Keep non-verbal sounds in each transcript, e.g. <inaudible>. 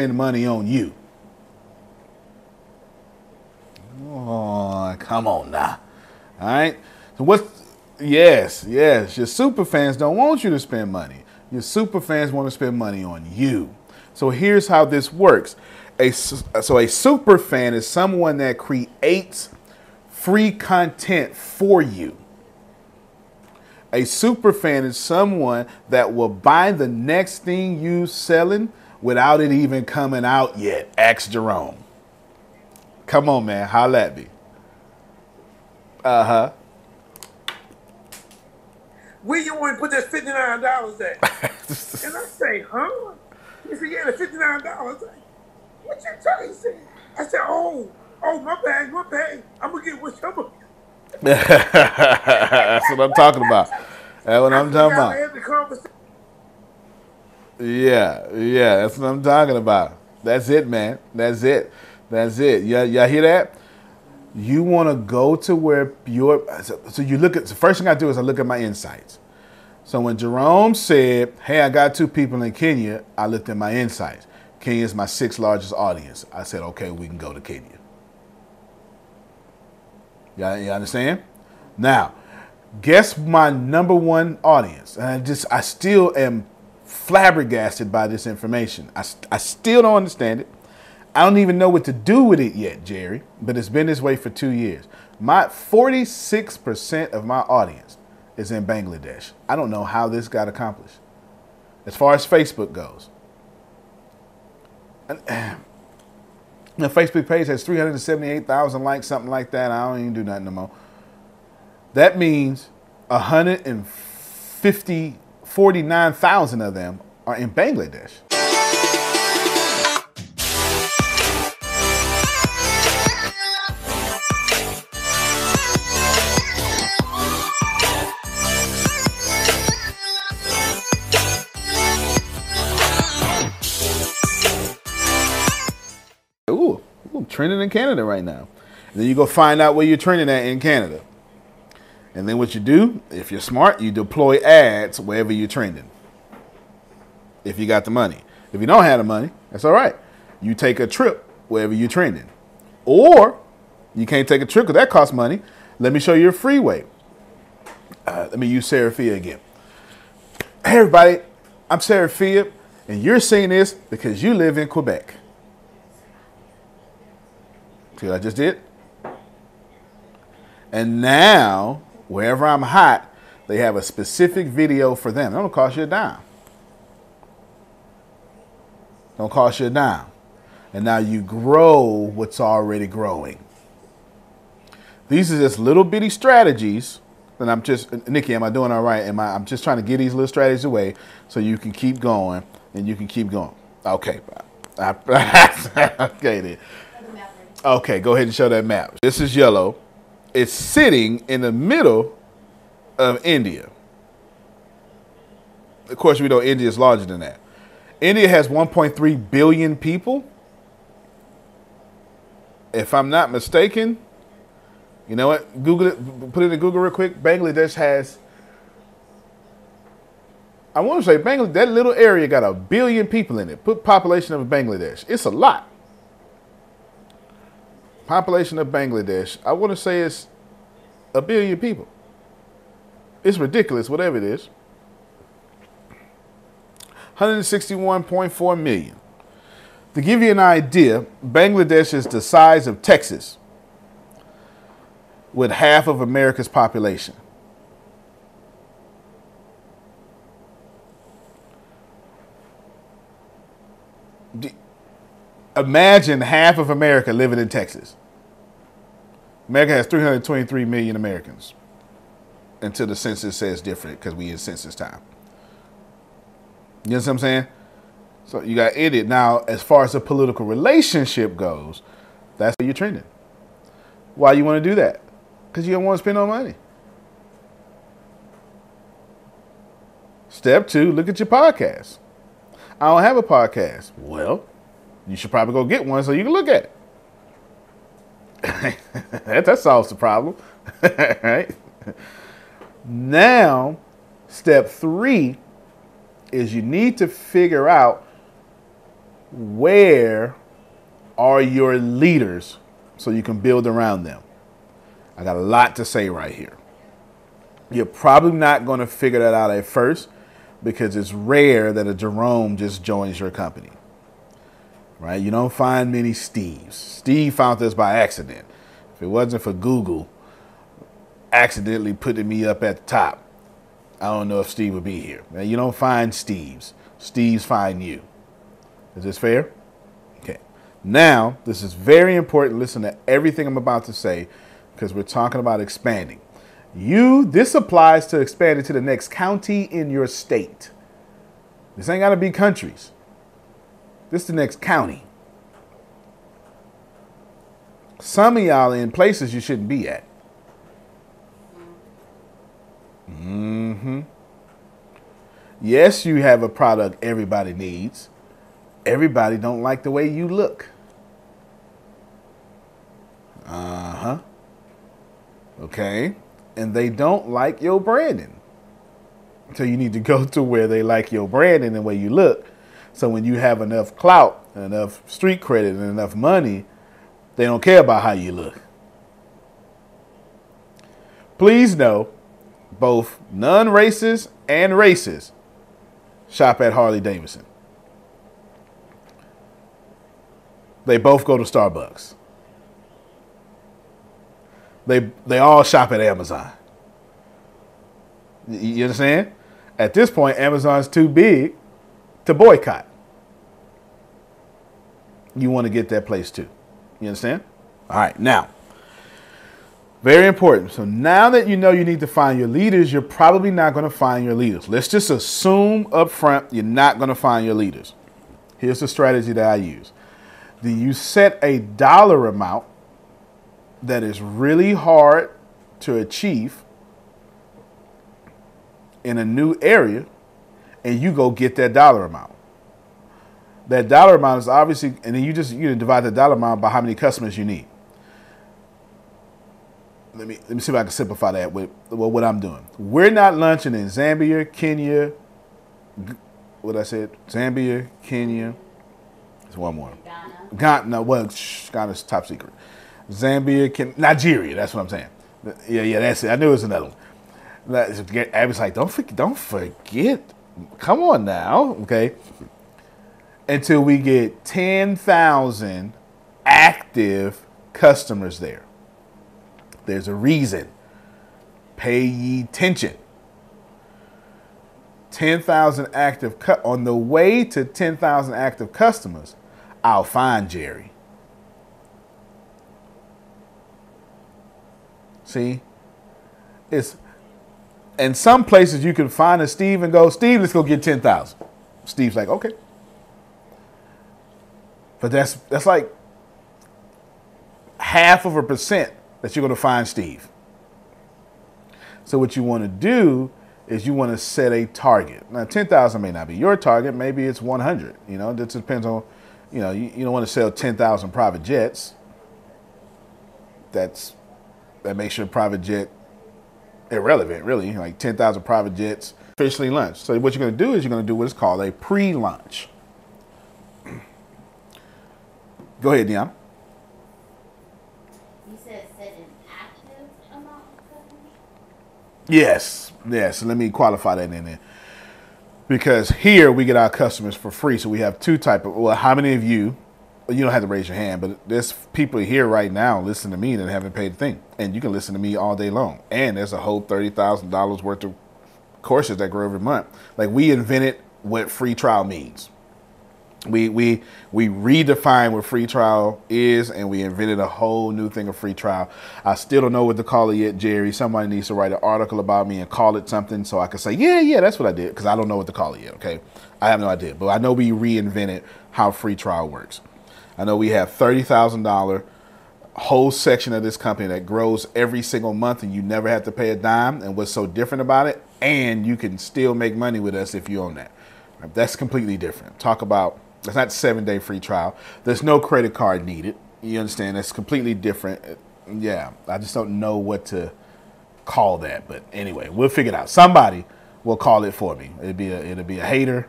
spend money on you. Oh, come on now. All right. So what's yes, yes. Your super fans don't want you to spend money. Your super fans want to spend money on you. So here's how this works. A so a super fan is someone that creates free content for you. A super fan is someone that will buy the next thing you're selling without it even coming out yet. Ask Jerome. Come on, man. Holla at me. Uh huh. Where you want to put that fifty nine dollars at? <laughs> and I say, huh? He said, yeah, the fifty nine dollars. What you talking? I said, oh, oh, my bag, my bag. I'm gonna get what I'm <laughs> That's what I'm talking about. That's what I'm talking about. Yeah, yeah, that's what I'm talking about. That's it, man. That's it. That's it. Y'all, y'all hear that? You want to go to where your so you look at the first thing I do is I look at my insights. So when Jerome said, "Hey, I got two people in Kenya," I looked at my insights. Kenya is my sixth largest audience. I said, "Okay, we can go to Kenya." Y'all, y'all understand? Now, guess my number one audience. And I just, I still am flabbergasted by this information. I, I still don't understand it. I don't even know what to do with it yet, Jerry, but it's been this way for two years. My 46% of my audience is in Bangladesh. I don't know how this got accomplished. As far as Facebook goes, the <clears throat> Facebook page has 378,000 likes, something like that. I don't even do nothing no more. That means 150, 49,000 of them are in Bangladesh. Ooh, trending in Canada right now. And then you go find out where you're trending at in Canada. And then what you do, if you're smart, you deploy ads wherever you're trending. If you got the money. If you don't have the money, that's all right. You take a trip wherever you're trending. Or you can't take a trip because that costs money. Let me show you a free way. Uh, let me use Seraphia again. Hey, everybody, I'm Seraphia, and you're seeing this because you live in Quebec. See what I just did? And now, wherever I'm hot, they have a specific video for them. It don't cost you a dime. Don't cost you a dime. And now you grow what's already growing. These are just little bitty strategies. And I'm just, Nikki, am I doing all right? Am I, I'm just trying to get these little strategies away so you can keep going and you can keep going. Okay. <laughs> okay, then. Okay, go ahead and show that map. This is yellow. It's sitting in the middle of India. Of course, we know India is larger than that. India has 1.3 billion people. If I'm not mistaken, you know what? Google it, put it in Google real quick. Bangladesh has, I want to say Bangladesh, that little area got a billion people in it. Put population of Bangladesh. It's a lot population of Bangladesh, I want to say it's a billion people. It's ridiculous, whatever it is. 161.4 million. To give you an idea, Bangladesh is the size of Texas with half of America's population. Imagine half of America living in Texas. America has 323 million Americans until the census says different because we in census time. You know what I'm saying? So you got idiot. Now, as far as the political relationship goes, that's where you're trending. Why you want to do that? Because you don't want to spend no money. Step two, look at your podcast. I don't have a podcast. Well, you should probably go get one so you can look at it. <laughs> that, that solves the problem. <laughs> right? Now, step three is you need to figure out where are your leaders so you can build around them? I got a lot to say right here. You're probably not going to figure that out at first because it's rare that a Jerome just joins your company. Right? You don't find many Steves. Steve found this by accident. If it wasn't for Google accidentally putting me up at the top, I don't know if Steve would be here. Now, you don't find Steves. Steves find you. Is this fair? Okay. Now, this is very important. Listen to everything I'm about to say because we're talking about expanding. You, this applies to expanding to the next county in your state. This ain't got to be countries. This is the next county. Some of y'all in places you shouldn't be at. Mm-hmm. Yes, you have a product everybody needs. Everybody don't like the way you look. Uh-huh. Okay. And they don't like your branding. So you need to go to where they like your branding and way you look. So when you have enough clout, enough street credit, and enough money, they don't care about how you look. Please know both non races and races shop at Harley Davidson. They both go to Starbucks. They they all shop at Amazon. You understand? At this point, Amazon's too big to boycott. You want to get that place too. You understand? All right, now, very important. So now that you know you need to find your leaders, you're probably not going to find your leaders. Let's just assume up front you're not going to find your leaders. Here's the strategy that I use. Do you set a dollar amount that is really hard to achieve in a new area and you go get that dollar amount. That dollar amount is obviously, and then you just you divide the dollar amount by how many customers you need. Let me let me see if I can simplify that with well, what I'm doing. We're not lunching in Zambia, Kenya, what I said, Zambia, Kenya. It's one more. Ghana. Ghana. No, well, shh, Ghana's top secret. Zambia, Ken, Nigeria. That's what I'm saying. Yeah, yeah, that's it. I knew it was another one. I was like, don't forget, don't forget. Come on now, okay? Until we get ten thousand active customers there. There's a reason. Pay ye attention. 10,000 active cu- on the way to 10,000 active customers, I'll find Jerry. See? It's in some places you can find a Steve and go, Steve, let's go get 10,000. Steve's like, okay. But that's that's like half of a percent that you're going to find Steve. So what you want to do is you want to set a target. Now 10,000 may not be your target, maybe it's 100, you know, it depends on, you know, you, you don't want to sell 10,000 private jets. That's that makes your private jet irrelevant, really. Like 10,000 private jets officially launched. So what you're going to do is you're going to do what is called a pre-launch. Go ahead, Dion. You said set an active amount of customers? Yes, yes. Let me qualify that in there. Because here we get our customers for free. So we have two type of, well, how many of you you don't have to raise your hand, but there's people here right now listening to me that haven't paid a thing, and you can listen to me all day long. And there's a whole thirty thousand dollars worth of courses that grow every month. Like we invented what free trial means. We we we redefined what free trial is, and we invented a whole new thing of free trial. I still don't know what to call it yet, Jerry. Somebody needs to write an article about me and call it something so I can say, yeah, yeah, that's what I did, because I don't know what to call it yet. Okay, I have no idea, but I know we reinvented how free trial works. I know we have $30,000 whole section of this company that grows every single month and you never have to pay a dime. And what's so different about it? And you can still make money with us if you own that. That's completely different. Talk about that's not seven day free trial. There's no credit card needed. You understand? That's completely different. Yeah, I just don't know what to call that. But anyway, we'll figure it out. Somebody will call it for me. It'll be a it'll be a hater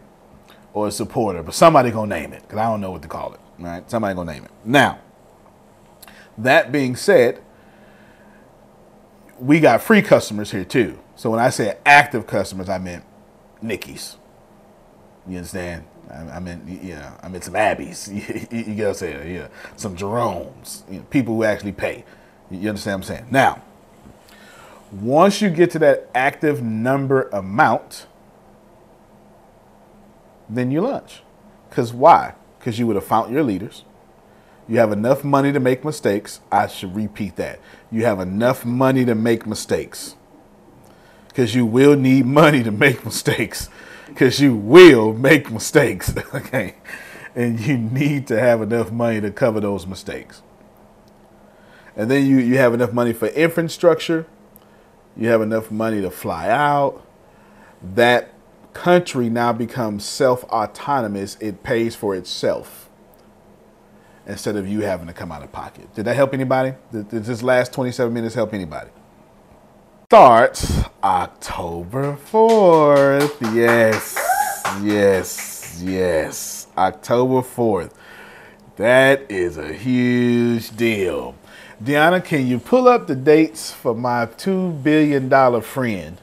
or a supporter, but somebody gonna name it because I don't know what to call it. Right, somebody gonna name it. Now, that being said, we got free customers here too. So when I say active customers, I meant Nickies. You understand? I, meant, you know, I meant some Abbeys. <laughs> you, get what I'm saying? Yeah, some Jeromes. You know, people who actually pay. You understand what I'm saying? Now, once you get to that active number amount, then you lunch. Because why? Because you would have found your leaders. You have enough money to make mistakes. I should repeat that. You have enough money to make mistakes. Because you will need money to make mistakes. Because you will make mistakes. <laughs> okay. And you need to have enough money to cover those mistakes. And then you, you have enough money for infrastructure. You have enough money to fly out. That country now becomes self autonomous. It pays for itself instead of you having to come out of pocket. Did that help anybody? Did, this last 27 minutes help anybody? Starts October 4th. Yes, yes, yes. October 4th. That is a huge deal. Deanna, can you pull up the dates for my $2 billion friend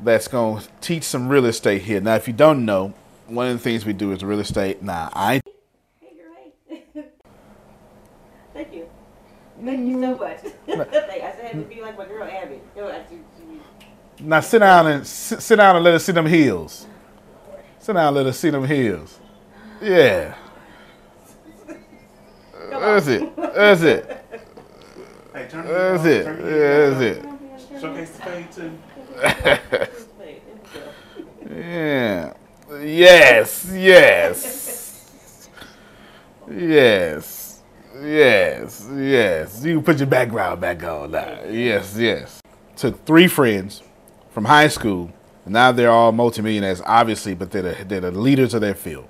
that's going to teach some real estate here? Now, if you don't know, one of the things we do is real estate. Now, I Hey, you're right. <laughs> Thank you. Mm. Thank you so much. <laughs> Thank- I said to be like my girl Abby. You know, I- she- she- now sit down and sit, sit down and let us see them heels. Sit down and let us see them heels. Yeah. That's it. That's it. Hey, turn That's it. turn Yeah, the- that's it. Showcase the fade too. Yeah. Yes. Yes. Yes. Yes. Yes. You put your background back on now. Yes. Yes. Took three friends from high school. And now they're all multimillionaires, obviously, but they're the, they're the leaders of their field.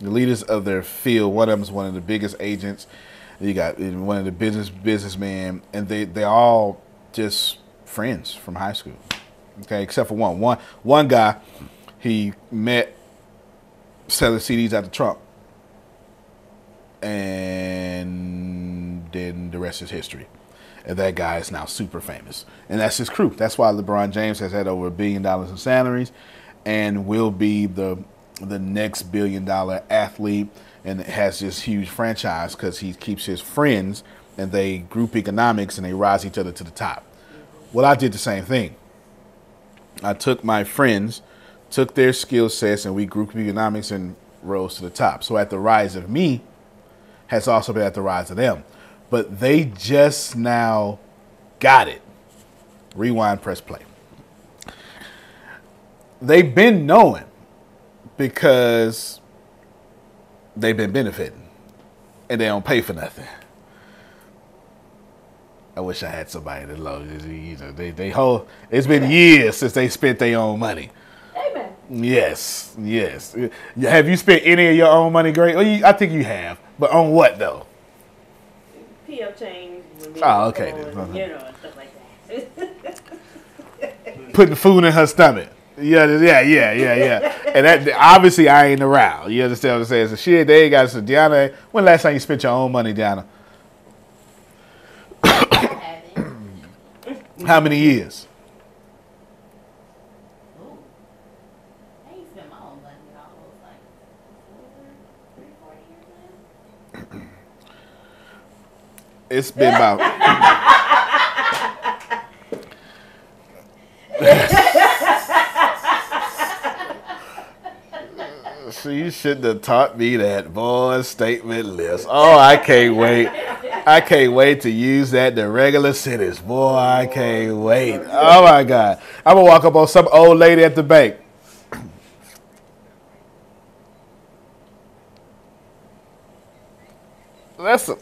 The leaders of their field. One of them is one of the biggest agents. You got one of the business businessmen, and they they all just friends from high school. Okay, except for one. One one guy, he met selling CDs at the Trump, and then the rest is history. And that guy is now super famous, and that's his crew. That's why LeBron James has had over a billion dollars in salaries, and will be the the next billion dollar athlete, and has this huge franchise because he keeps his friends, and they group economics, and they rise each other to the top. Well, I did the same thing. I took my friends, took their skill sets, and we grouped economics and rose to the top. So at the rise of me has also been at the rise of them. But they just now got it. Rewind, press play. They've been knowing because they've been benefiting and they don't pay for nothing. I wish I had somebody that loves you know they they hold it's been years since they spent their own money. Amen. Yes, yes. Have you spent any of your own money, Great? Well, oh, you, I think you have, but on what though? PO change. Oh, okay, then. You know, and stuff like that. <laughs> Putting food in her stomach. Yeah, yeah, yeah, yeah, yeah. and that obviously I ain't around. You understand what I'm saying? So shit, they ain't got so Deanna. When last time you spent your own money, Deanna? I haven't. How many years? Ooh. I ain't spent my own money in almost like four, three, four years. <laughs> It's been about. <laughs> So you shouldn't have taught me that boy statement list. Oh, I can't wait. I can't wait to use that the regular sentence. Boy, I can't wait. Oh my God. I'm gonna walk up on some old lady at the bank. Listen.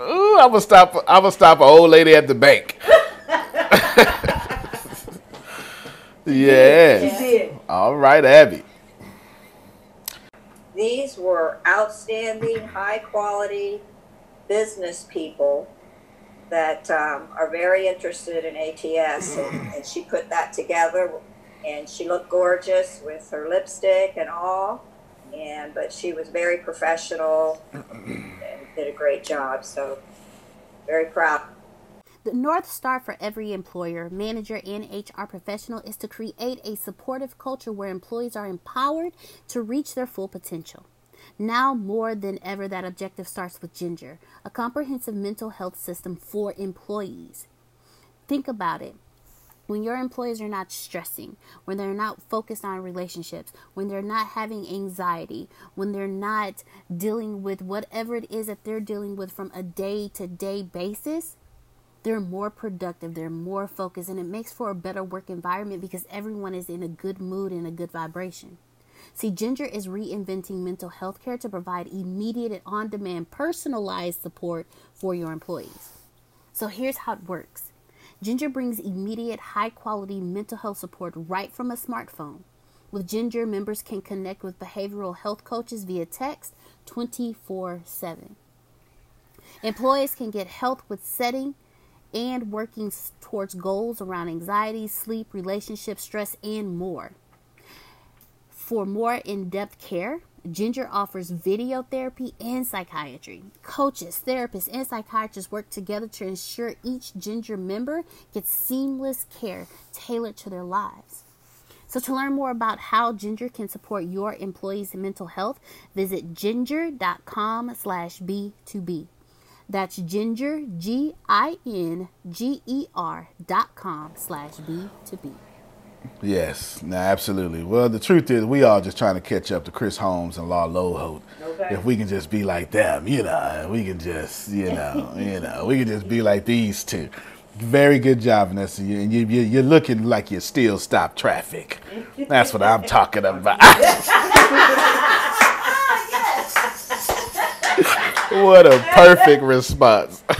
Ooh, I'm gonna stop. I'm gonna stop an old lady at the bank. <laughs> yes. did. All right, Abby. These were outstanding, high quality business people that um, are very interested in ATS. And, and she put that together and she looked gorgeous with her lipstick and all. And but she was very professional and did a great job. So very proud. The North Star for every employer, manager, and HR professional is to create a supportive culture where employees are empowered to reach their full potential. Now more than ever, that objective starts with Ginger, a comprehensive mental health system for employees. Think about it. When your employees are not stressing, when they're not focused on relationships, when they're not having anxiety, when they're not dealing with whatever it is that they're dealing with from a day to day basis, they're more productive, they're more focused, and it makes for a better work environment because everyone is in a good mood and a good vibration. See, Ginger is reinventing mental health care to provide immediate and on demand personalized support for your employees. So here's how it works Ginger brings immediate, high quality mental health support right from a smartphone. With Ginger, members can connect with behavioral health coaches via text 24 7. Employees can get help with setting and working towards goals around anxiety, sleep, relationships, stress, and more. For more in depth care, Ginger offers video therapy and psychiatry. Coaches, therapists, and psychiatrists work together to ensure each Ginger member gets seamless care tailored to their lives. So, to learn more about how Ginger can support your employees' mental health, visit ginger.com slash B2B. That's ginger, G I N G E R dot com slash B2B. Yes, no, absolutely. Well, the truth is, we all just trying to catch up to Chris Holmes and Law Loholt. Okay. If we can just be like them, you know, we can just, you know, <laughs> you know, we can just be like these two. Very good job, Vanessa. You, you, you- you're looking like you still stop traffic. That's what I'm talking about. <laughs> <laughs> what a perfect response. She's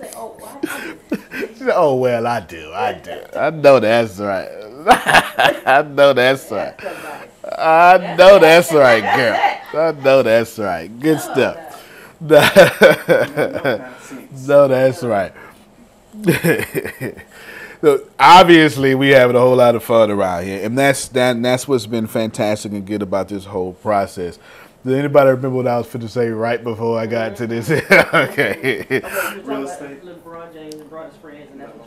like, oh, what? I do. She <laughs> said, oh well, I do, I do. I know that's right. <laughs> I know that's right. I know that's right, girl. I know that's right. Good stuff. <laughs> no, that's right. so obviously, we having a whole lot of fun around here, and that's that. That's what's been fantastic and good about this whole process. Does anybody remember what I was going to say right before I got to this? okay. Okay, you were talking Real estate. LeBron James and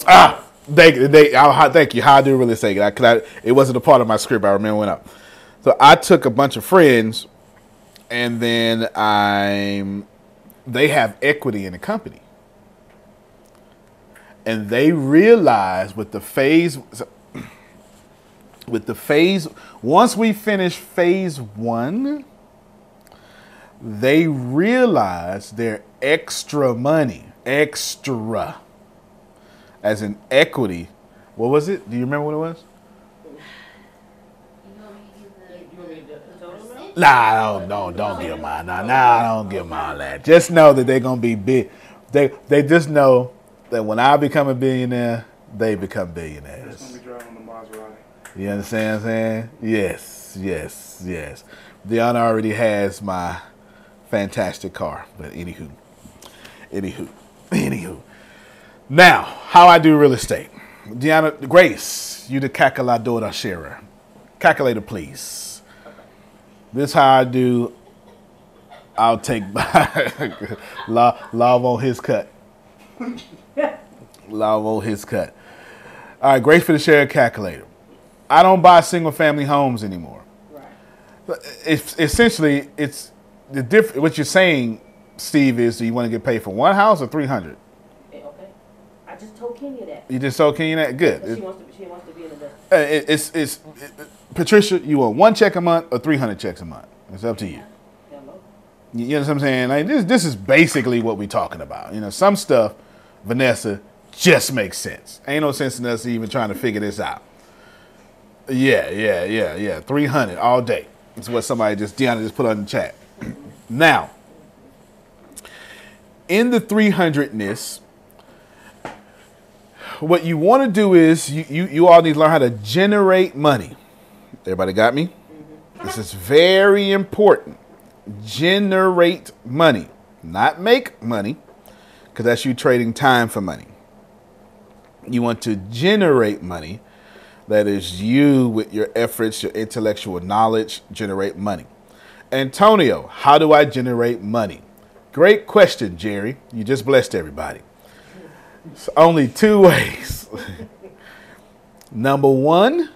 Ah, thank they, I, thank you. How I do really say it? Cause I, it wasn't a part of my script. I remember when up. So I took a bunch of friends, and then I, they have equity in the company, and they realize with the phase, <clears throat> with the phase. Once we finish phase one, they realize their extra money, extra as in equity. What was it? Do you remember what it was? You want me to give You want me to do the total now? Nah, don't don't don't give them all. Nah, nah, don't give them all that. Just know that they're gonna be big. They they just know that when I become a billionaire, they become billionaires. gonna be driving the You understand what I'm saying? Yes, yes, yes. Deanna already has my fantastic car. But anywho, anywho, <laughs> anywho. Now, how I do real estate. Deanna Grace, you the calculadora sharer. Calculator, please. This how I do. I'll take <laughs> love on his cut. <laughs> Love on his cut. All right, Grace for the share calculator. I don't buy single family homes anymore. Right. It's, essentially, it's the diff- what you're saying, Steve, is do you want to get paid for one house or 300? Just told Kenya that. You just told Kenny that good. But she wants to. She wants to be in the. uh, it- it's it's it- Patricia. You want one check a month or three hundred checks a month? It's up to you. Hello. You you know what I'm saying? Like this, this is basically what we're talking about. You know, some stuff, Vanessa, just makes sense. Ain't no sense in us even trying to figure this out. Yeah, yeah, yeah, yeah. 300 all day. That's what somebody just, Deanna just put on the chat. <clears throat> now, in the 300ness, what you want to do is you, you, you all need to learn how to generate money. Everybody got me? Mm-hmm. This is very important. Generate money, not make money, because that's you trading time for money. You want to generate money. That is you with your efforts, your intellectual knowledge, generate money. Antonio, how do I generate money? Great question, Jerry. You just blessed everybody. It's only two ways. Number one,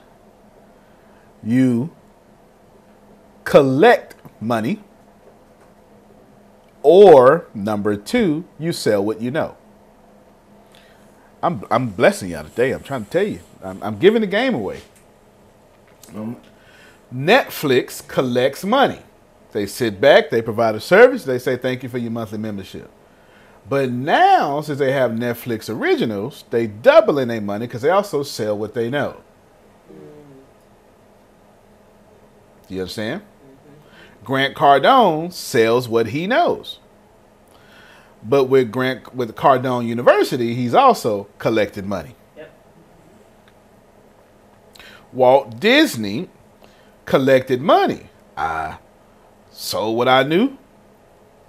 you collect money. Or number two, you sell what you know. I'm, I'm blessing y'all today. I'm trying to tell you. I'm, I'm giving the game away. Um, Netflix collects money. They sit back, they provide a service, they say thank you for your monthly membership. But now, since they have Netflix originals, they double in their money because they also sell what they know. You understand? Mm-hmm. Grant Cardone sells what he knows. But with Grant with Cardone University, he's also collected money. Yep. Walt Disney collected money. I sold what I knew.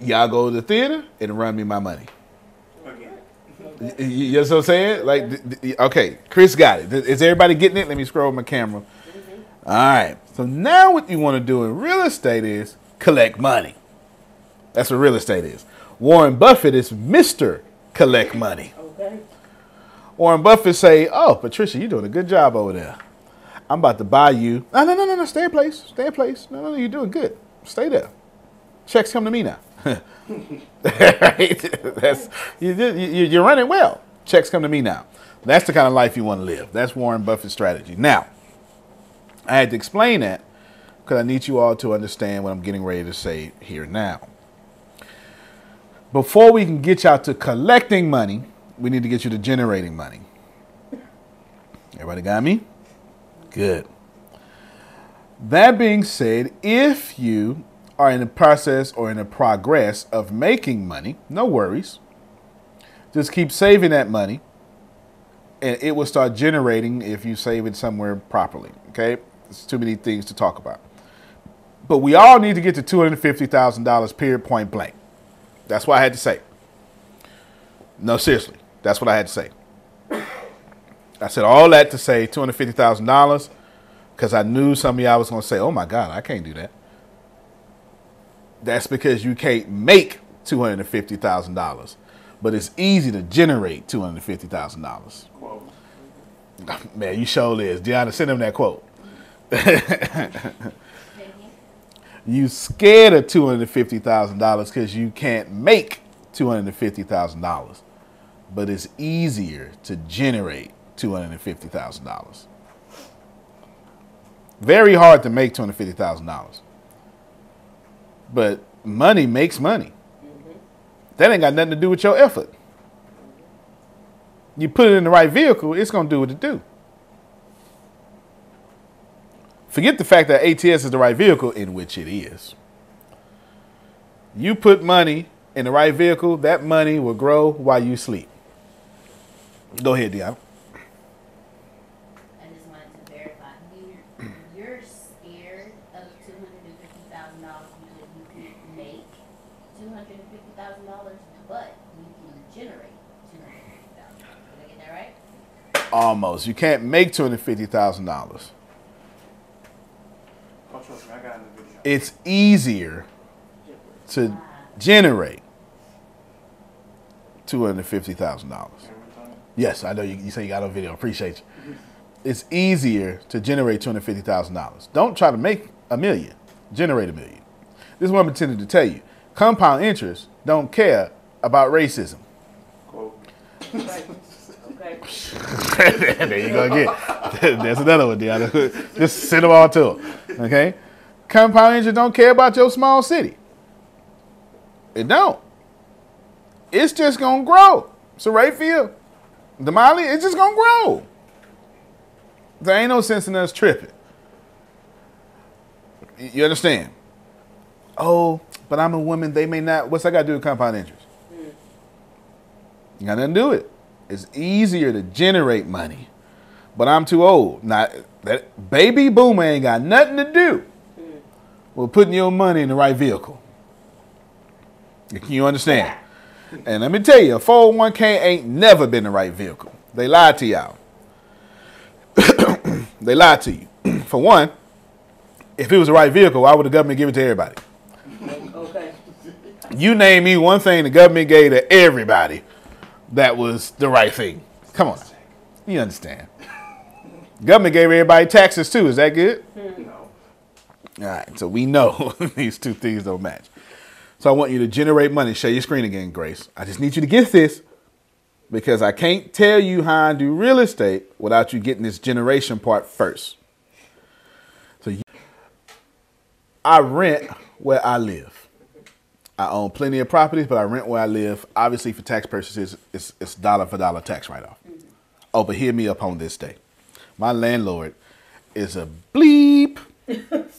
Y'all go to the theater and run me my money. Again. Y- y- You know what I'm saying? Like, th- th- okay, Chris got it. Is everybody getting it? Let me scroll my camera. All right. So now what you want to do in real estate is collect money. That's what real estate is. Warren Buffett is Mr. Collect Money. Okay. Warren Buffett say, "Oh, Patricia, you're doing a good job over there. I'm about to buy you. No, no, no, no, no. Stay in place. Stay in place. No, no, no. You're doing good. Stay there. Checks come to me now. <laughs> right? That's you, you, you're running well. Checks come to me now. That's the kind of life you want to live. That's Warren Buffett's strategy. Now, I had to explain that because I need you all to understand what I'm getting ready to say here now. Before we can get y'all to collecting money, we need to get you to generating money. Everybody got me? Good. That being said, if you are in the process or in the progress of making money, no worries. Just keep saving that money and it will start generating if you save it somewhere properly. Okay? It's too many things to talk about. But we all need to get to $250,000 period point blank. That's what I had to say. No, seriously. That's what I had to say. I said all that to say $250,000 because I knew some of y'all was going to say, oh my God, I can't do that. That's because you can't make $250,000, but it's easy to generate $250,000. <laughs> Man, you sure is. Deanna, send him that quote. <laughs> you scared of $250,000 because you can't make $250,000, but it's easier to generate $250,000. Very hard to make $250,000. But money makes money. That ain't got nothing to do with your effort. You put it in the right vehicle, it's going to do what it do. Forget the fact that ATS is the right vehicle, in which it is. You put money in the right vehicle, that money will grow while you sleep. Go ahead, Deanna. I just wanted to verify. You, you're scared of two hundred and fifty thousand dollars because you can make two hundred and fifty thousand dollars, but you can generate two hundred and fifty thousand. Did I get that right? Almost. You can't make $250,000. Trust me, I got it in the video. It's easier to generate $250,000. Yes, I know you, you say you got a video. Appreciate you. It's easier to generate two hundred fifty thousand dollars. Don't try to make a million. Generate a million. This is what I'm intending to tell you. Compound interest don't care about racism. Quote. <laughs> There you go again. <laughs> That's another one, Deanna. <laughs> Just send them all to them. Okay? Compound interest don't care about your small city. It don't. It's just gonna grow. So right field, Damali, it's just gonna grow. There ain't no sense in us tripping. You understand? Oh, but I'm a woman. They may not. What's I got to do with compound interest? You hmm. got nothing to do with it. It's easier to generate money, but I'm too old. Not that baby boomer ain't got nothing to do with putting your money in the right vehicle. Can You understand? And let me tell you, a 401k ain't never been the right vehicle. They lied to y'all. <coughs> they lied to you. <coughs> For one, if it was the right vehicle, why would the government give it to everybody? Okay. You name me one thing the government gave to everybody that was the right thing. Come on. You understand. Government gave everybody taxes too. Is that good? No. All right. So we know <laughs> these two things don't match. So I want you to generate money. Share your screen again, Grace. I just need you to get this because I can't tell you how I do real estate without you getting this generation part first. So you, I rent where I live. I own plenty of properties, but I rent where I live. Obviously, for tax purposes, it's, it's dollar for dollar tax write off. Mm-hmm. Oh, but hear me up on this day. My landlord is a bleep <laughs>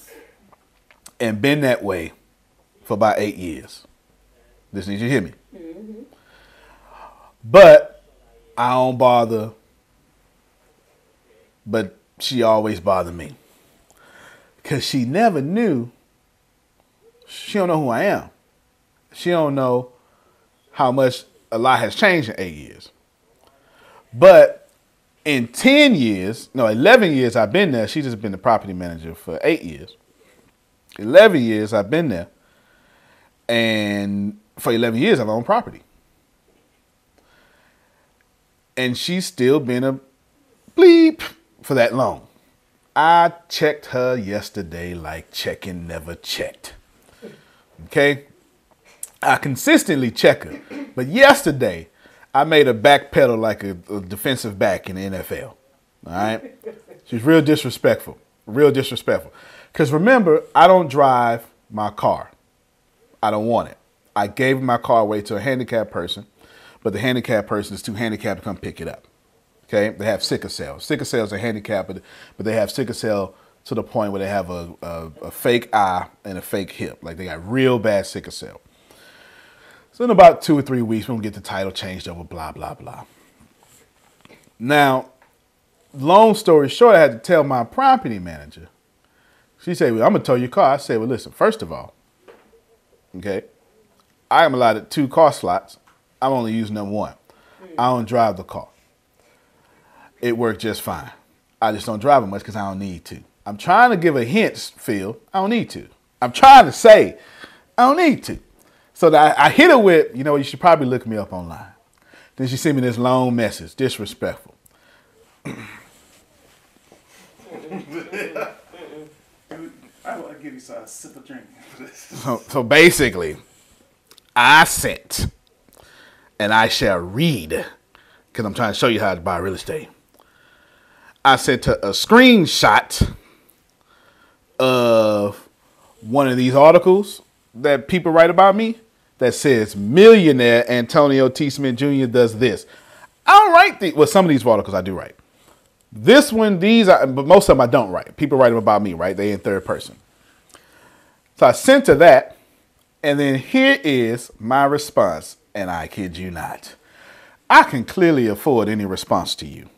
and been that way for about eight years. This needs you to hear me. Mm-hmm. But I don't bother. But she always bothered me. Cause she never knew. She don't know who I am. She don't know how much a lot has changed in eight years. But in 10 years, no, 11 years I've been there. She's just been the property manager for eight years. 11 years I've been there. And for 11 years I've owned property. And she's still been a bleep for that long. I checked her yesterday like checking never checked. Okay? I consistently check her. But yesterday, I made her backpedal like a, a defensive back in the NFL. All right? She's real disrespectful. Real disrespectful. Because remember, I don't drive my car. I don't want it. I gave my car away to a handicapped person, but the handicapped person is too handicapped to come pick it up. Okay? They have sickle cell. Sickle cell is a handicap, but, but they have sickle cell to the point where they have a, a, a fake eye and a fake hip. Like they got real bad sickle cell. So in about two or three weeks, we'll get the title changed over, blah, blah, blah. Now, long story short, I had to tell my property manager. She said, well, I'm to tow your car. I said, well, listen, first of all, okay, I am allotted two car slots. I'm only using them one. I don't drive the car. It worked just fine. I just don't drive it much because I don't need to. I'm trying to give a hint, Phil. I don't need to. I'm trying to say I don't need to. So that I, I hit her with, you know, you should probably look me up online. Then she sent me this long message, disrespectful. I will give you a sip of drink. So, so basically, I sent, and I shall read, because I'm trying to show you how to buy real estate. I sent a screenshot of one of these articles that people write about me that says millionaire Antonio T. Smith Jr. does this. I don't write the well, some of these articles I do write. This one, these, I, but most of them I don't write. People write them about me, right? They in third person. So I sent her that, and then here is my response, and I kid you not. I can clearly afford any response to you.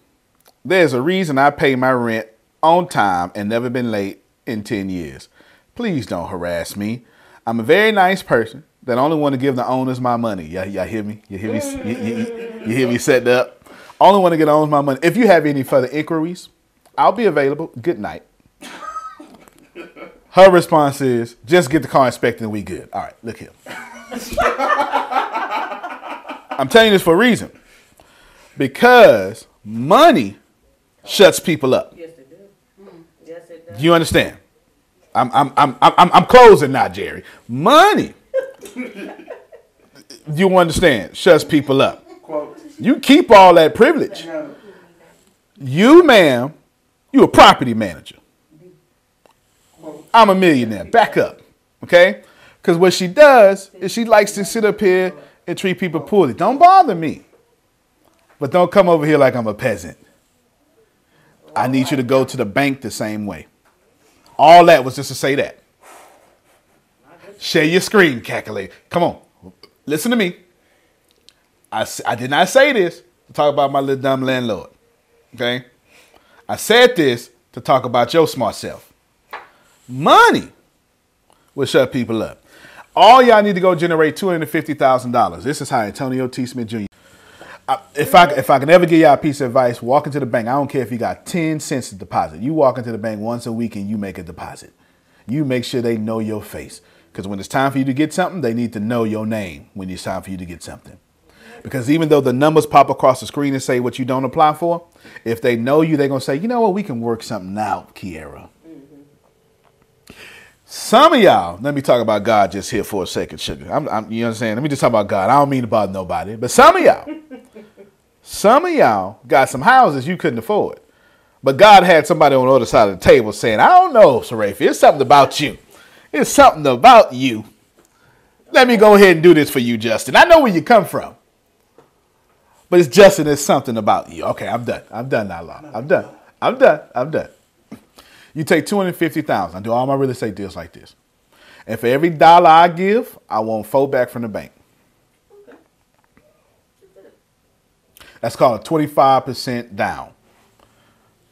There's a reason I pay my rent on time and never been late in 10 years. Please don't harass me. I'm a very nice person that only want to give the owners my money. Yeah, y'all hear me? You hear me? You, you- you hear me setting up? Only want to get owners my money. If you have any further inquiries, I'll be available. Good night. Her response is, just get the car inspected and we good. All right, look here. I'm telling you this for a reason. Because money shuts people up. Yes, it does. Hmm. Yes, it does. Do you understand? I'm I'm I'm I'm I'm closing now, Jerry. Money. You understand? Shuts people up. Quote. You keep all that privilege. You, ma'am, you a property manager. I'm a millionaire. Back up. Okay? Because what she does is she likes to sit up here and treat people poorly. Don't bother me. But don't come over here like I'm a peasant. I need you to go to the bank the same way. All that was just to say that. Share your screen, calculator. Come on. Listen to me. I, I did not say this to talk about my little dumb landlord. Okay? I said this to talk about your smart self. Money will shut people up. All y'all need to go generate $250,000. This is how Antonio T. Smith Jr. If I if I can ever give y'all a piece of advice, walk into the bank. I don't care if you got ten cents to deposit. You walk into the bank once a week and you make a deposit. You make sure they know your face because when it's time for you to get something, they need to know your name when it's time for you to get something. Because even though the numbers pop across the screen and say what you don't apply for, if they know you, they're gonna say, you know what, we can work something out, Kiera. Some of y'all, let me talk about God just here for a second, sugar. I'm, I'm, you know what I'm saying? Let me just talk about God. I don't mean to bother nobody, but some of y'all, some of y'all got some houses you couldn't afford. But God had somebody on the other side of the table saying, I don't know, Sarafi, it's something about you. It's something about you. Let me go ahead and do this for you, Justin. I know where you come from. But it's Justin, it's something about you. Okay, I'm done. I'm done now, Law. I'm done. I'm done. I'm done. You take 250000 I do all my real estate deals like this. And for every dollar I give, I want four back from the bank. That's called a 25% down.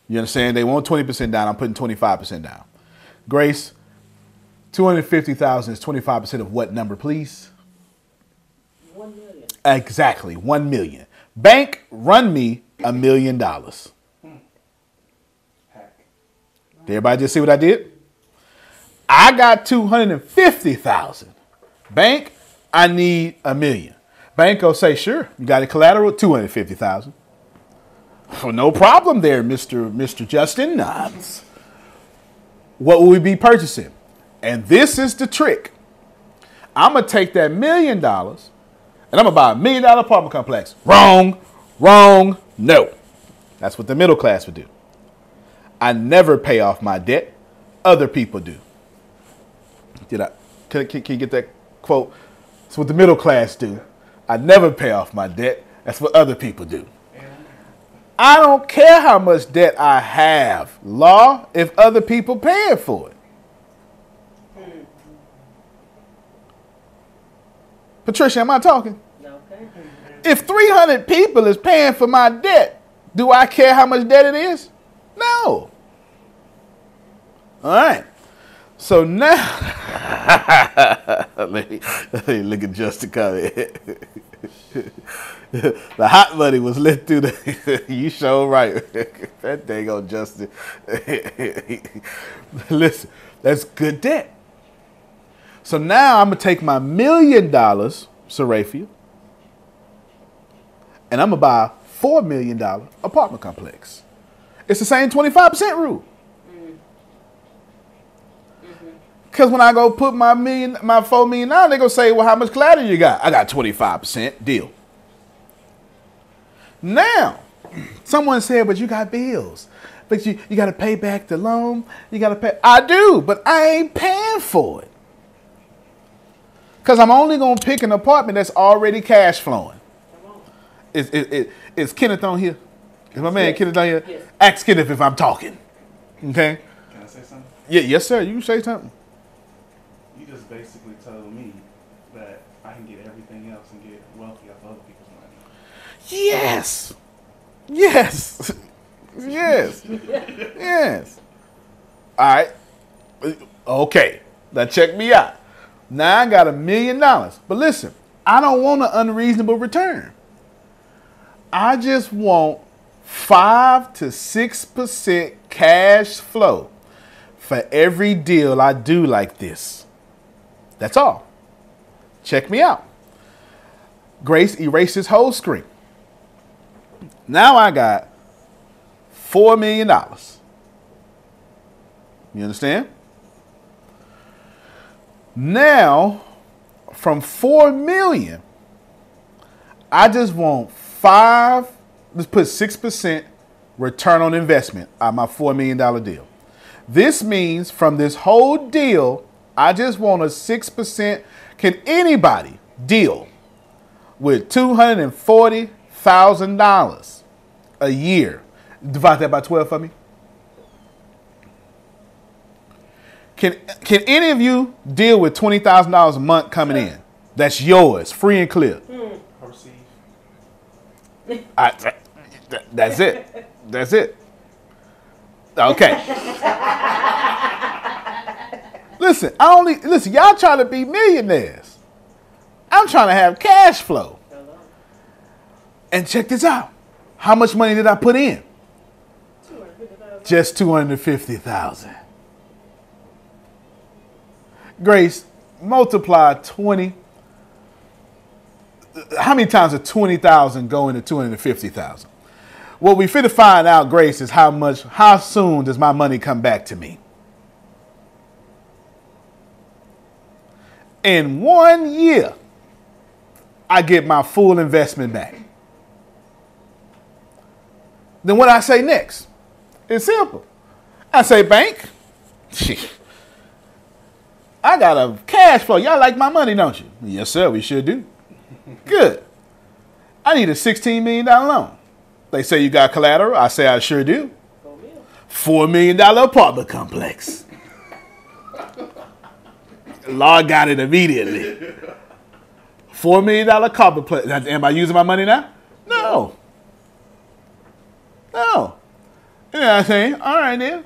You understand? They want 20% down. I'm putting 25% down. Grace, 250,000 is 25% of what number, please? One million. Exactly, 1 million. Bank, run me a million dollars. Did everybody just see what I did? I got 250,000. Bank, I need a million. Bank will say, sure, you got a collateral, 250,000. Oh, no problem there, Mr. Mr. Justin Knobs. What will we be purchasing? And this is the trick. I'm gonna take that million dollars and I'm gonna buy a million dollar apartment complex. Wrong, wrong, no. That's what the middle class would do. I never pay off my debt. Other people do. Did I? Can, can, can you get that quote? That's what the middle class do. I never pay off my debt. That's what other people do. I don't care how much debt I have, law, if other people paying for it. Patricia, am I talking? Okay. If 300 people is paying for my debt, do I care how much debt it is? No. All right. So now, <laughs> let, me, let me look at Justin comment. <laughs> the hot money was lit through the. <laughs> you show right. that dang on Justin. Listen, that's good debt. So now I'm gonna take my million dollars, Serafia, and I'm gonna buy a four million dollar apartment complex. It's the same 25% rule. Mm-hmm. Cause when I go put my million, my four million dollars, they gonna say, "Well, how much collateral you got?" I got 25% deal. Now, someone said, "But you got bills, but you you got to pay back the loan. You got to pay." I do, but I ain't paying for it. Cause I'm only gonna pick an apartment that's already cash flowing. Is is, is, is Kenneth on here? Is my man Yes. Kenneth on here? Yes. Ask Kenneth if I'm talking. Okay. Can I say something? Yeah. Yes, sir. You can say something. You just basically told me that I can get everything else and get wealthy off other people's money. Yes. Yes. <laughs> yes. <laughs> yes. All right. Okay. Now check me out. Now I got a million dollars. But listen, I don't want an unreasonable return. I just want five to six percent cash flow for every deal I do like this. That's all. Check me out. Grace erased his whole screen. Now I got four million dollars. You understand? Now, from four million, I just want five. Let's put six percent return on investment on my four million dollar deal. This means from this whole deal, I just want a six percent. Can anybody deal with two hundred and forty thousand dollars a year? Divide that by twelve for me. Can can any of you deal with twenty thousand dollars a month coming in? That's yours, free and clear. Perceive. I, that- that's it. That's it. Okay. listen, I only listen. Y'all trying to be millionaires. I'm trying to have cash flow. And check this out. How much money did I put in? Just 250,000. Grace, multiply 20. How many times did 20,000 go into 250,000? What we fit to find out, Grace, is how much, how soon does my money come back to me? In one year, I get my full investment back. Then what I say next? It's simple. I say, bank, <laughs> I got a cash flow. Y'all like my money, don't you? Yes, sir, we sure do. Good. I need a $16 million loan. They say you got collateral. I say I sure do. Four million dollar apartment complex. Law got it immediately. Four million dollar complex. Am I using my money now? No. No. You know what I'm saying? All right then.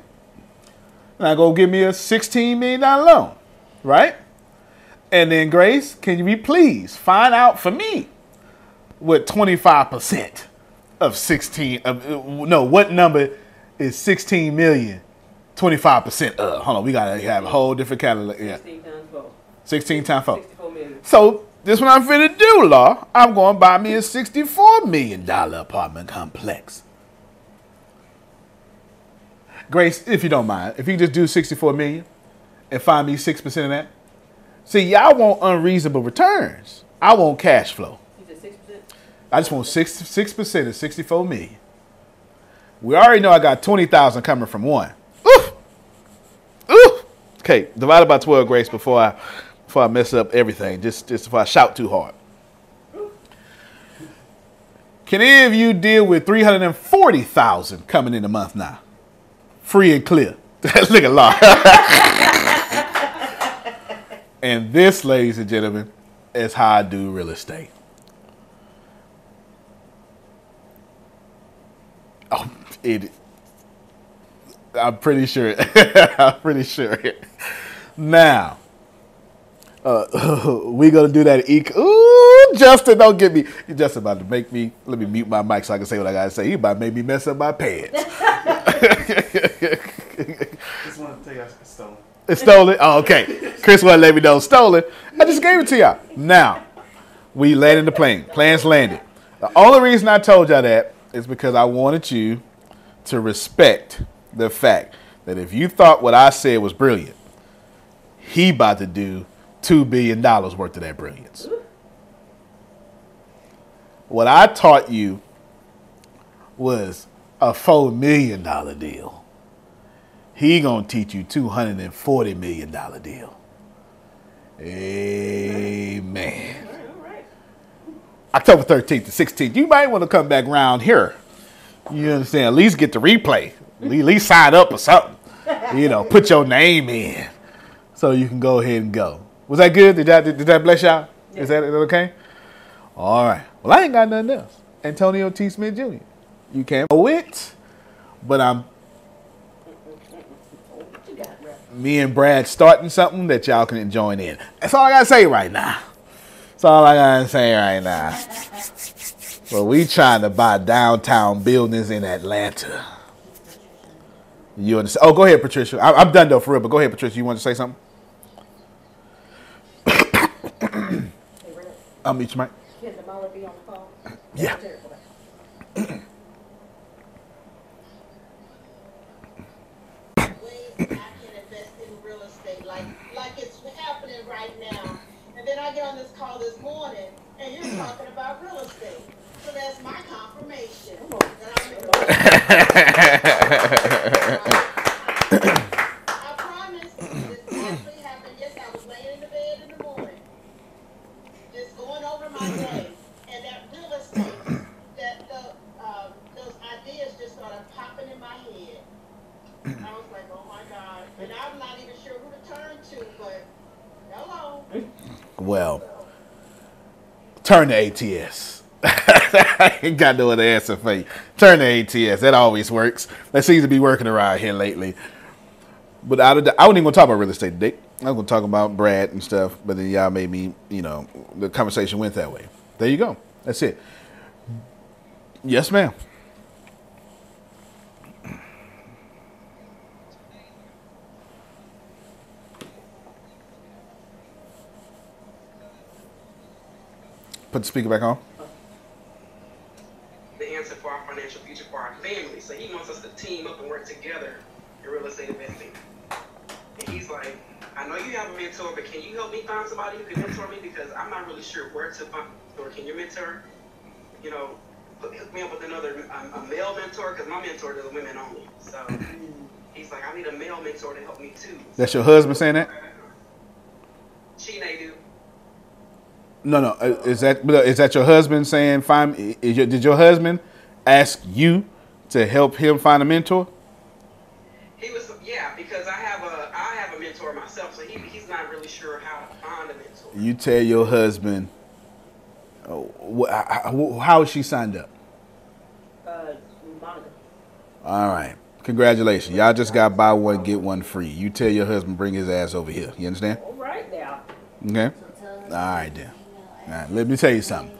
Now go give me a $16 million loan, right? And then Grace, can you be please find out for me what 25% of 16 of uh, no, what number is 16 million 25% of? Hold on, we gotta have a whole different catalog. Yeah. 16 times four. 16 times 4. 64 million. So this what I'm finna do, Law. I'm gonna buy me a $64 million apartment complex. Grace, if you don't mind, if you just do 64 million and find me 6% of that. See, y'all want unreasonable returns. I want cash flow. 6%? I just want six six percent of 64 million. We already know I got 20,000 coming from one. Ooh! Ooh! Okay, divided by 12, Grace, before I before I mess up everything. Just just if I shout too hard. Can any of you deal with 340,000 coming in a month now? Free and clear. <laughs> Look at law. <laughs> and this, ladies and gentlemen, is how I do real estate. Oh, it. I'm pretty sure. <laughs> I'm pretty sure. Now, uh, <laughs> we gonna do that. E- Ooh, Justin, don't get me. You're just about to make me. Let me mute my mic so I can say what I gotta say. You about to make me mess up my pants. <laughs> It's stolen. Oh, okay. Chris to let me know stolen. I just gave it to y'all. Now, we landed the plane. Planes landed. The only reason I told y'all that is because I wanted you to respect the fact that if you thought what I said was brilliant, he about to do two billion dollars worth of that brilliance. What I taught you was a four million dollar deal. He gonna teach you two hundred and forty million dollar deal. Amen. October 13th to 16th. You might want to come back around here. You understand? At least get the replay. At least sign up or something. You know, put your name in so you can go ahead and go. Was that good? Did that did that bless y'all? Is that okay? All right. Well, I ain't got nothing else. Antonio T. Smith Jr. You can't know it, but I'm What you got, bro? Me and Brad starting something that y'all can join in. That's all I gotta say right now. That's all I gotta say right now. Well, we trying to buy downtown buildings in Atlanta. You understand? Oh, go ahead, Patricia. I, I'm done though for real. But go ahead, Patricia. You want to say something? <coughs> I'll meet you, Mike. can Damala be on the phone? Yeah. Terrible. ways I can invest in real estate, like like it's happening right now. And then I get on this call this morning, and you're talking about real estate. So that's my confirmation. <laughs> <laughs> that I'm in- I promise this actually happened. Yes, I was laying in the bed in the morning, just going over my day, and that real estate, that the um, those ideas just started popping in my head. I was like, oh my God. And I'm not even sure who to turn to, but hello. Well, turn to ATS. I ain't got no other answer for you. Turn to ATS. That always works. That seems to be working around here lately. But out of the, I wasn't even gonna talk about real estate today. I was gonna talk about Brad and stuff, but then y'all made me, you know, the conversation went that way. There you go. That's it. Yes, ma'am. Put the speaker back on. the answer for our financial future for our family. So he wants us to team up and work together in real estate investing. And he's like, I know you have a mentor, but can you help me find somebody who can mentor me? Because I'm not really sure where to find or can you mentor, you know, hook me up with another um, a male mentor? Because my mentor is women only. So he's like, I need a male mentor to help me too. That's your husband saying that? She they do. No, no. uh, Is that is that your husband saying find? Is your, did your husband ask you to help him find a mentor? He was yeah, because I have a I have a mentor myself, so he, he's not really sure how to find a mentor. You tell your husband. Oh, wh- how how is she signed up? Uh, Monica. All right. Congratulations. Y'all just got buy one get one free. You tell your husband bring his ass over here. You understand? All right now. Okay. All right then. Right. Let me tell you something.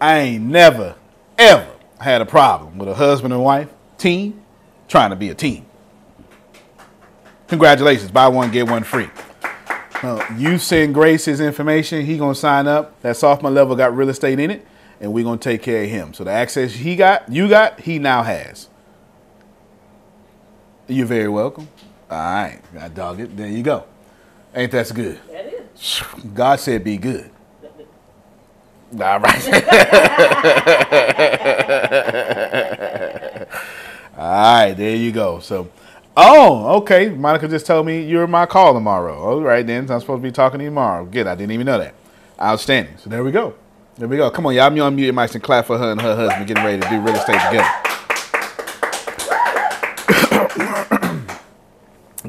I ain't never ever had a problem with a husband and wife team trying to be a team. Congratulations. Buy one get one free. Uh, you send Grace his information. He gonna sign up. That sophomore level got real estate in it, and we gonna take care of him. So the access he got, you got, he now has. You're very welcome. All right, I dog it. There you go. Ain't that good? That is. God said be good. All right. <laughs> All right, there you go. So, oh, okay. Monica just told me you're my call tomorrow. All right, then. so I'm supposed to be talking to you tomorrow. Good. I didn't even know that. Outstanding. So there we go. There we go. Come on, y'all. I'm on mute your mics and clap for her and her husband getting ready to do real estate together.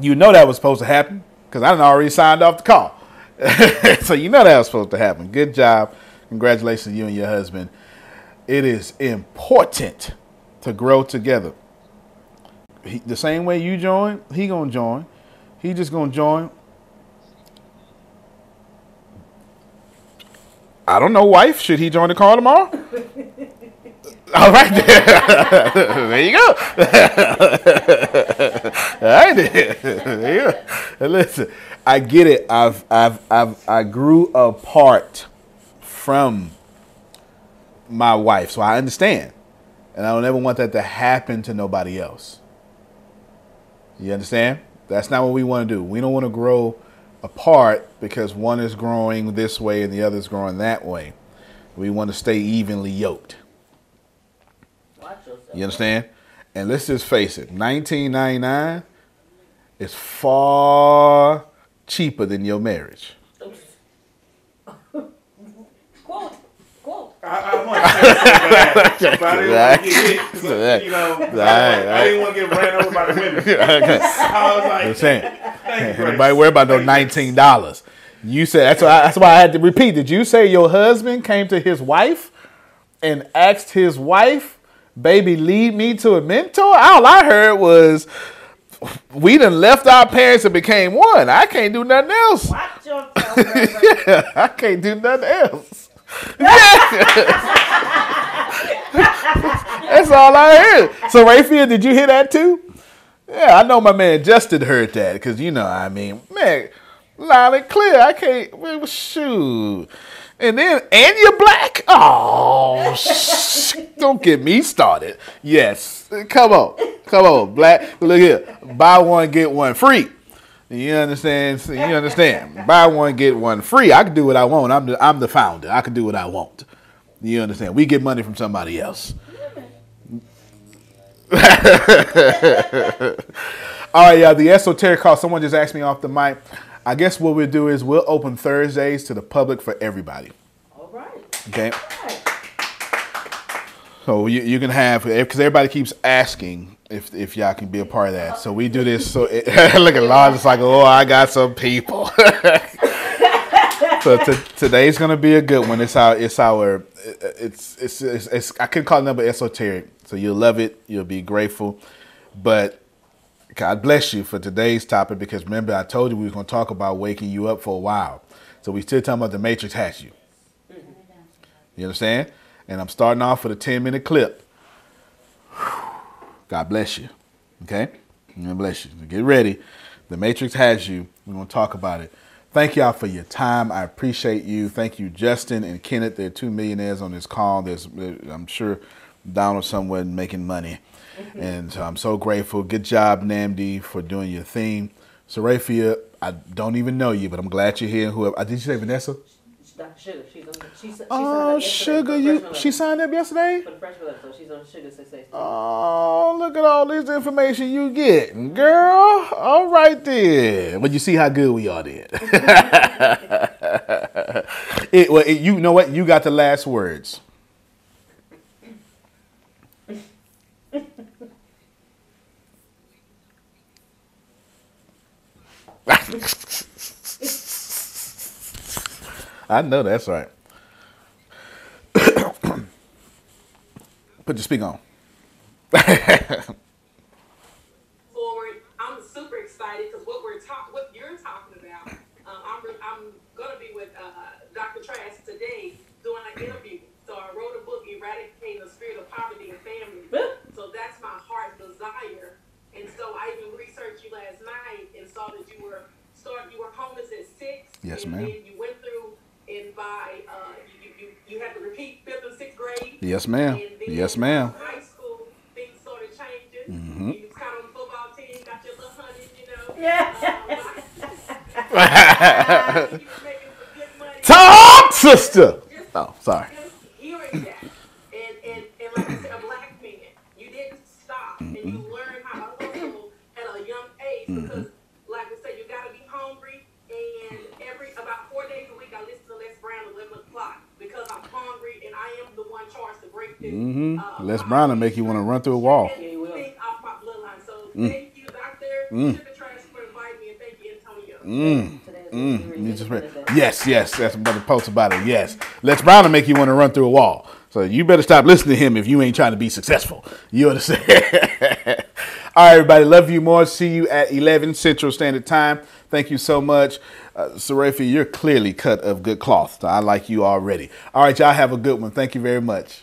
<coughs> you know that was supposed to happen because I done already signed off the call. <laughs> so you know that was supposed to happen. Good job. Congratulations you and your husband. It is important to grow together. He, the same way you join, he gonna join. He just gonna join. I don't know, wife. Should he join the call tomorrow? <laughs> All right, there. <laughs> there you go. <laughs> All right, there. there you go. Listen, I get it. I've, I've, I've, I grew apart from my wife, so I understand, and I don't ever want that to happen to nobody else. You understand? That's not what we want to do. We don't want to grow apart because one is growing this way and the other is growing that way. We want to stay evenly yoked. You understand? And let's just face it, 1999 is far cheaper than your marriage. Quote. Quote. I, I want to say <laughs> but <laughs> I didn't want to get hit. So, you know, I, I didn't want to get ran over by the women. <laughs> okay. I was like, I'm saying. thank you, Grace. Everybody worry about no nineteen dollars. You said that's why that's why I had to repeat. Did you say your husband came to his wife and asked his wife, "Baby, lead me to a mentor"? All I heard was we done left our parents and became one. I can't do nothing else. Watch yourself. Yeah, I can't do nothing else. <laughs> That's all I heard. So, Rayfield, did you hear that too? Yeah, I know my man Justin heard that because you know, I mean, man, loud and clear. I can't. Well, shoot. And then, and you're black. Oh, sh- don't get me started. Yes, come on, come on, black. Look here, buy one get one free. You understand? You understand? Buy one get one free. I can do what I want. I'm the I'm the founder. I can do what I want. You understand? We get money from somebody else. <laughs> All right, y'all. The esoteric call. Someone just asked me off the mic. I guess what we'll do is we'll open Thursdays to the public for everybody. All right. Okay. All right. So you, you can have because everybody keeps asking if if y'all can be a part of that. So we do this. So it, <laughs> look at Lord, it's like oh I got some people. <laughs> so t- today's gonna be a good one. It's our it's our uh, it's it's, it's, it's I could call it number esoteric. So you'll love it. You'll be grateful, but God bless you for today's topic because remember I told you we were gonna talk about waking you up for a while. So we still talking about the Matrix has you. You understand? And I'm starting off with a 10 minute clip God bless you. Okay? God bless you. Get ready. The Matrix has you. We're going to talk about it. Thank y'all for your time. I appreciate you. Thank you, Justin and Kenneth. They're two millionaires on this call. There's, uh, I'm sure Donald somewhere making money. Mm-hmm. And so I'm so grateful. Good job, Namdi, for doing your theme. Sarafia, I don't even know you, but I'm glad you're here. Whoever, uh, did you say Vanessa? Dr. Sugar, she's on. She, she Oh, signed up yesterday Sugar, you she signed up yesterday? for the level, so she's on Sugar Success. Oh, look at all this information you getting, girl. All right then. But you see how good we are then. <laughs> it, well, it- you know what? You got the last words. I know that's right. <coughs> Put your speak on. forward. I'm super excited because what we're talk, what you're talking about, um, I'm re- I'm gonna be with uh, Dr. Trask today doing an interview. So I wrote a book, eradicating the spirit of poverty and Family. so that's my heart's desire. And so I even researched you last night and saw that you were started. You were homeless at six. Yes, and ma'am. Then you went through and by uh, you, you you had to repeat fifth and sixth grade. Yes, ma'am. And then Yes, ma'am. High school, things started changing. Mhm. You was kind of on the football team, got your little honey, you know. <laughs> Yeah. You were making some good money. <laughs> Talk, sister. Oh, sorry. Just hearing that, and, and, and like I said, a black man, you didn't stop, and you learned how to hustle at a young age because, like I said, you got to be hungry. And every about four days a week, I listen to Les Brown at 11 o'clock because I'm hungry and I am the one charged to break this. Mm-hmm. uh, Les Brown will make you want to run through a wall. Yeah, you will. things off my bloodline. So Mm. thank you, Doctor Mm. Sugar Trask, for inviting me, and thank you, Antonio. Mm. Mm. Wednesday, You just Wednesday. read- Yes, yes, that's another post about it. Yes, Les Brown will make you want to run through a wall. So you better stop listening to him if you ain't trying to be successful. You understand? <laughs> All right, everybody, love you more. See you at 11 Central Standard Time. Thank you so much. Uh, Sarafi, you're clearly cut of good cloth. So I like you already. All right, y'all have a good one. Thank you very much.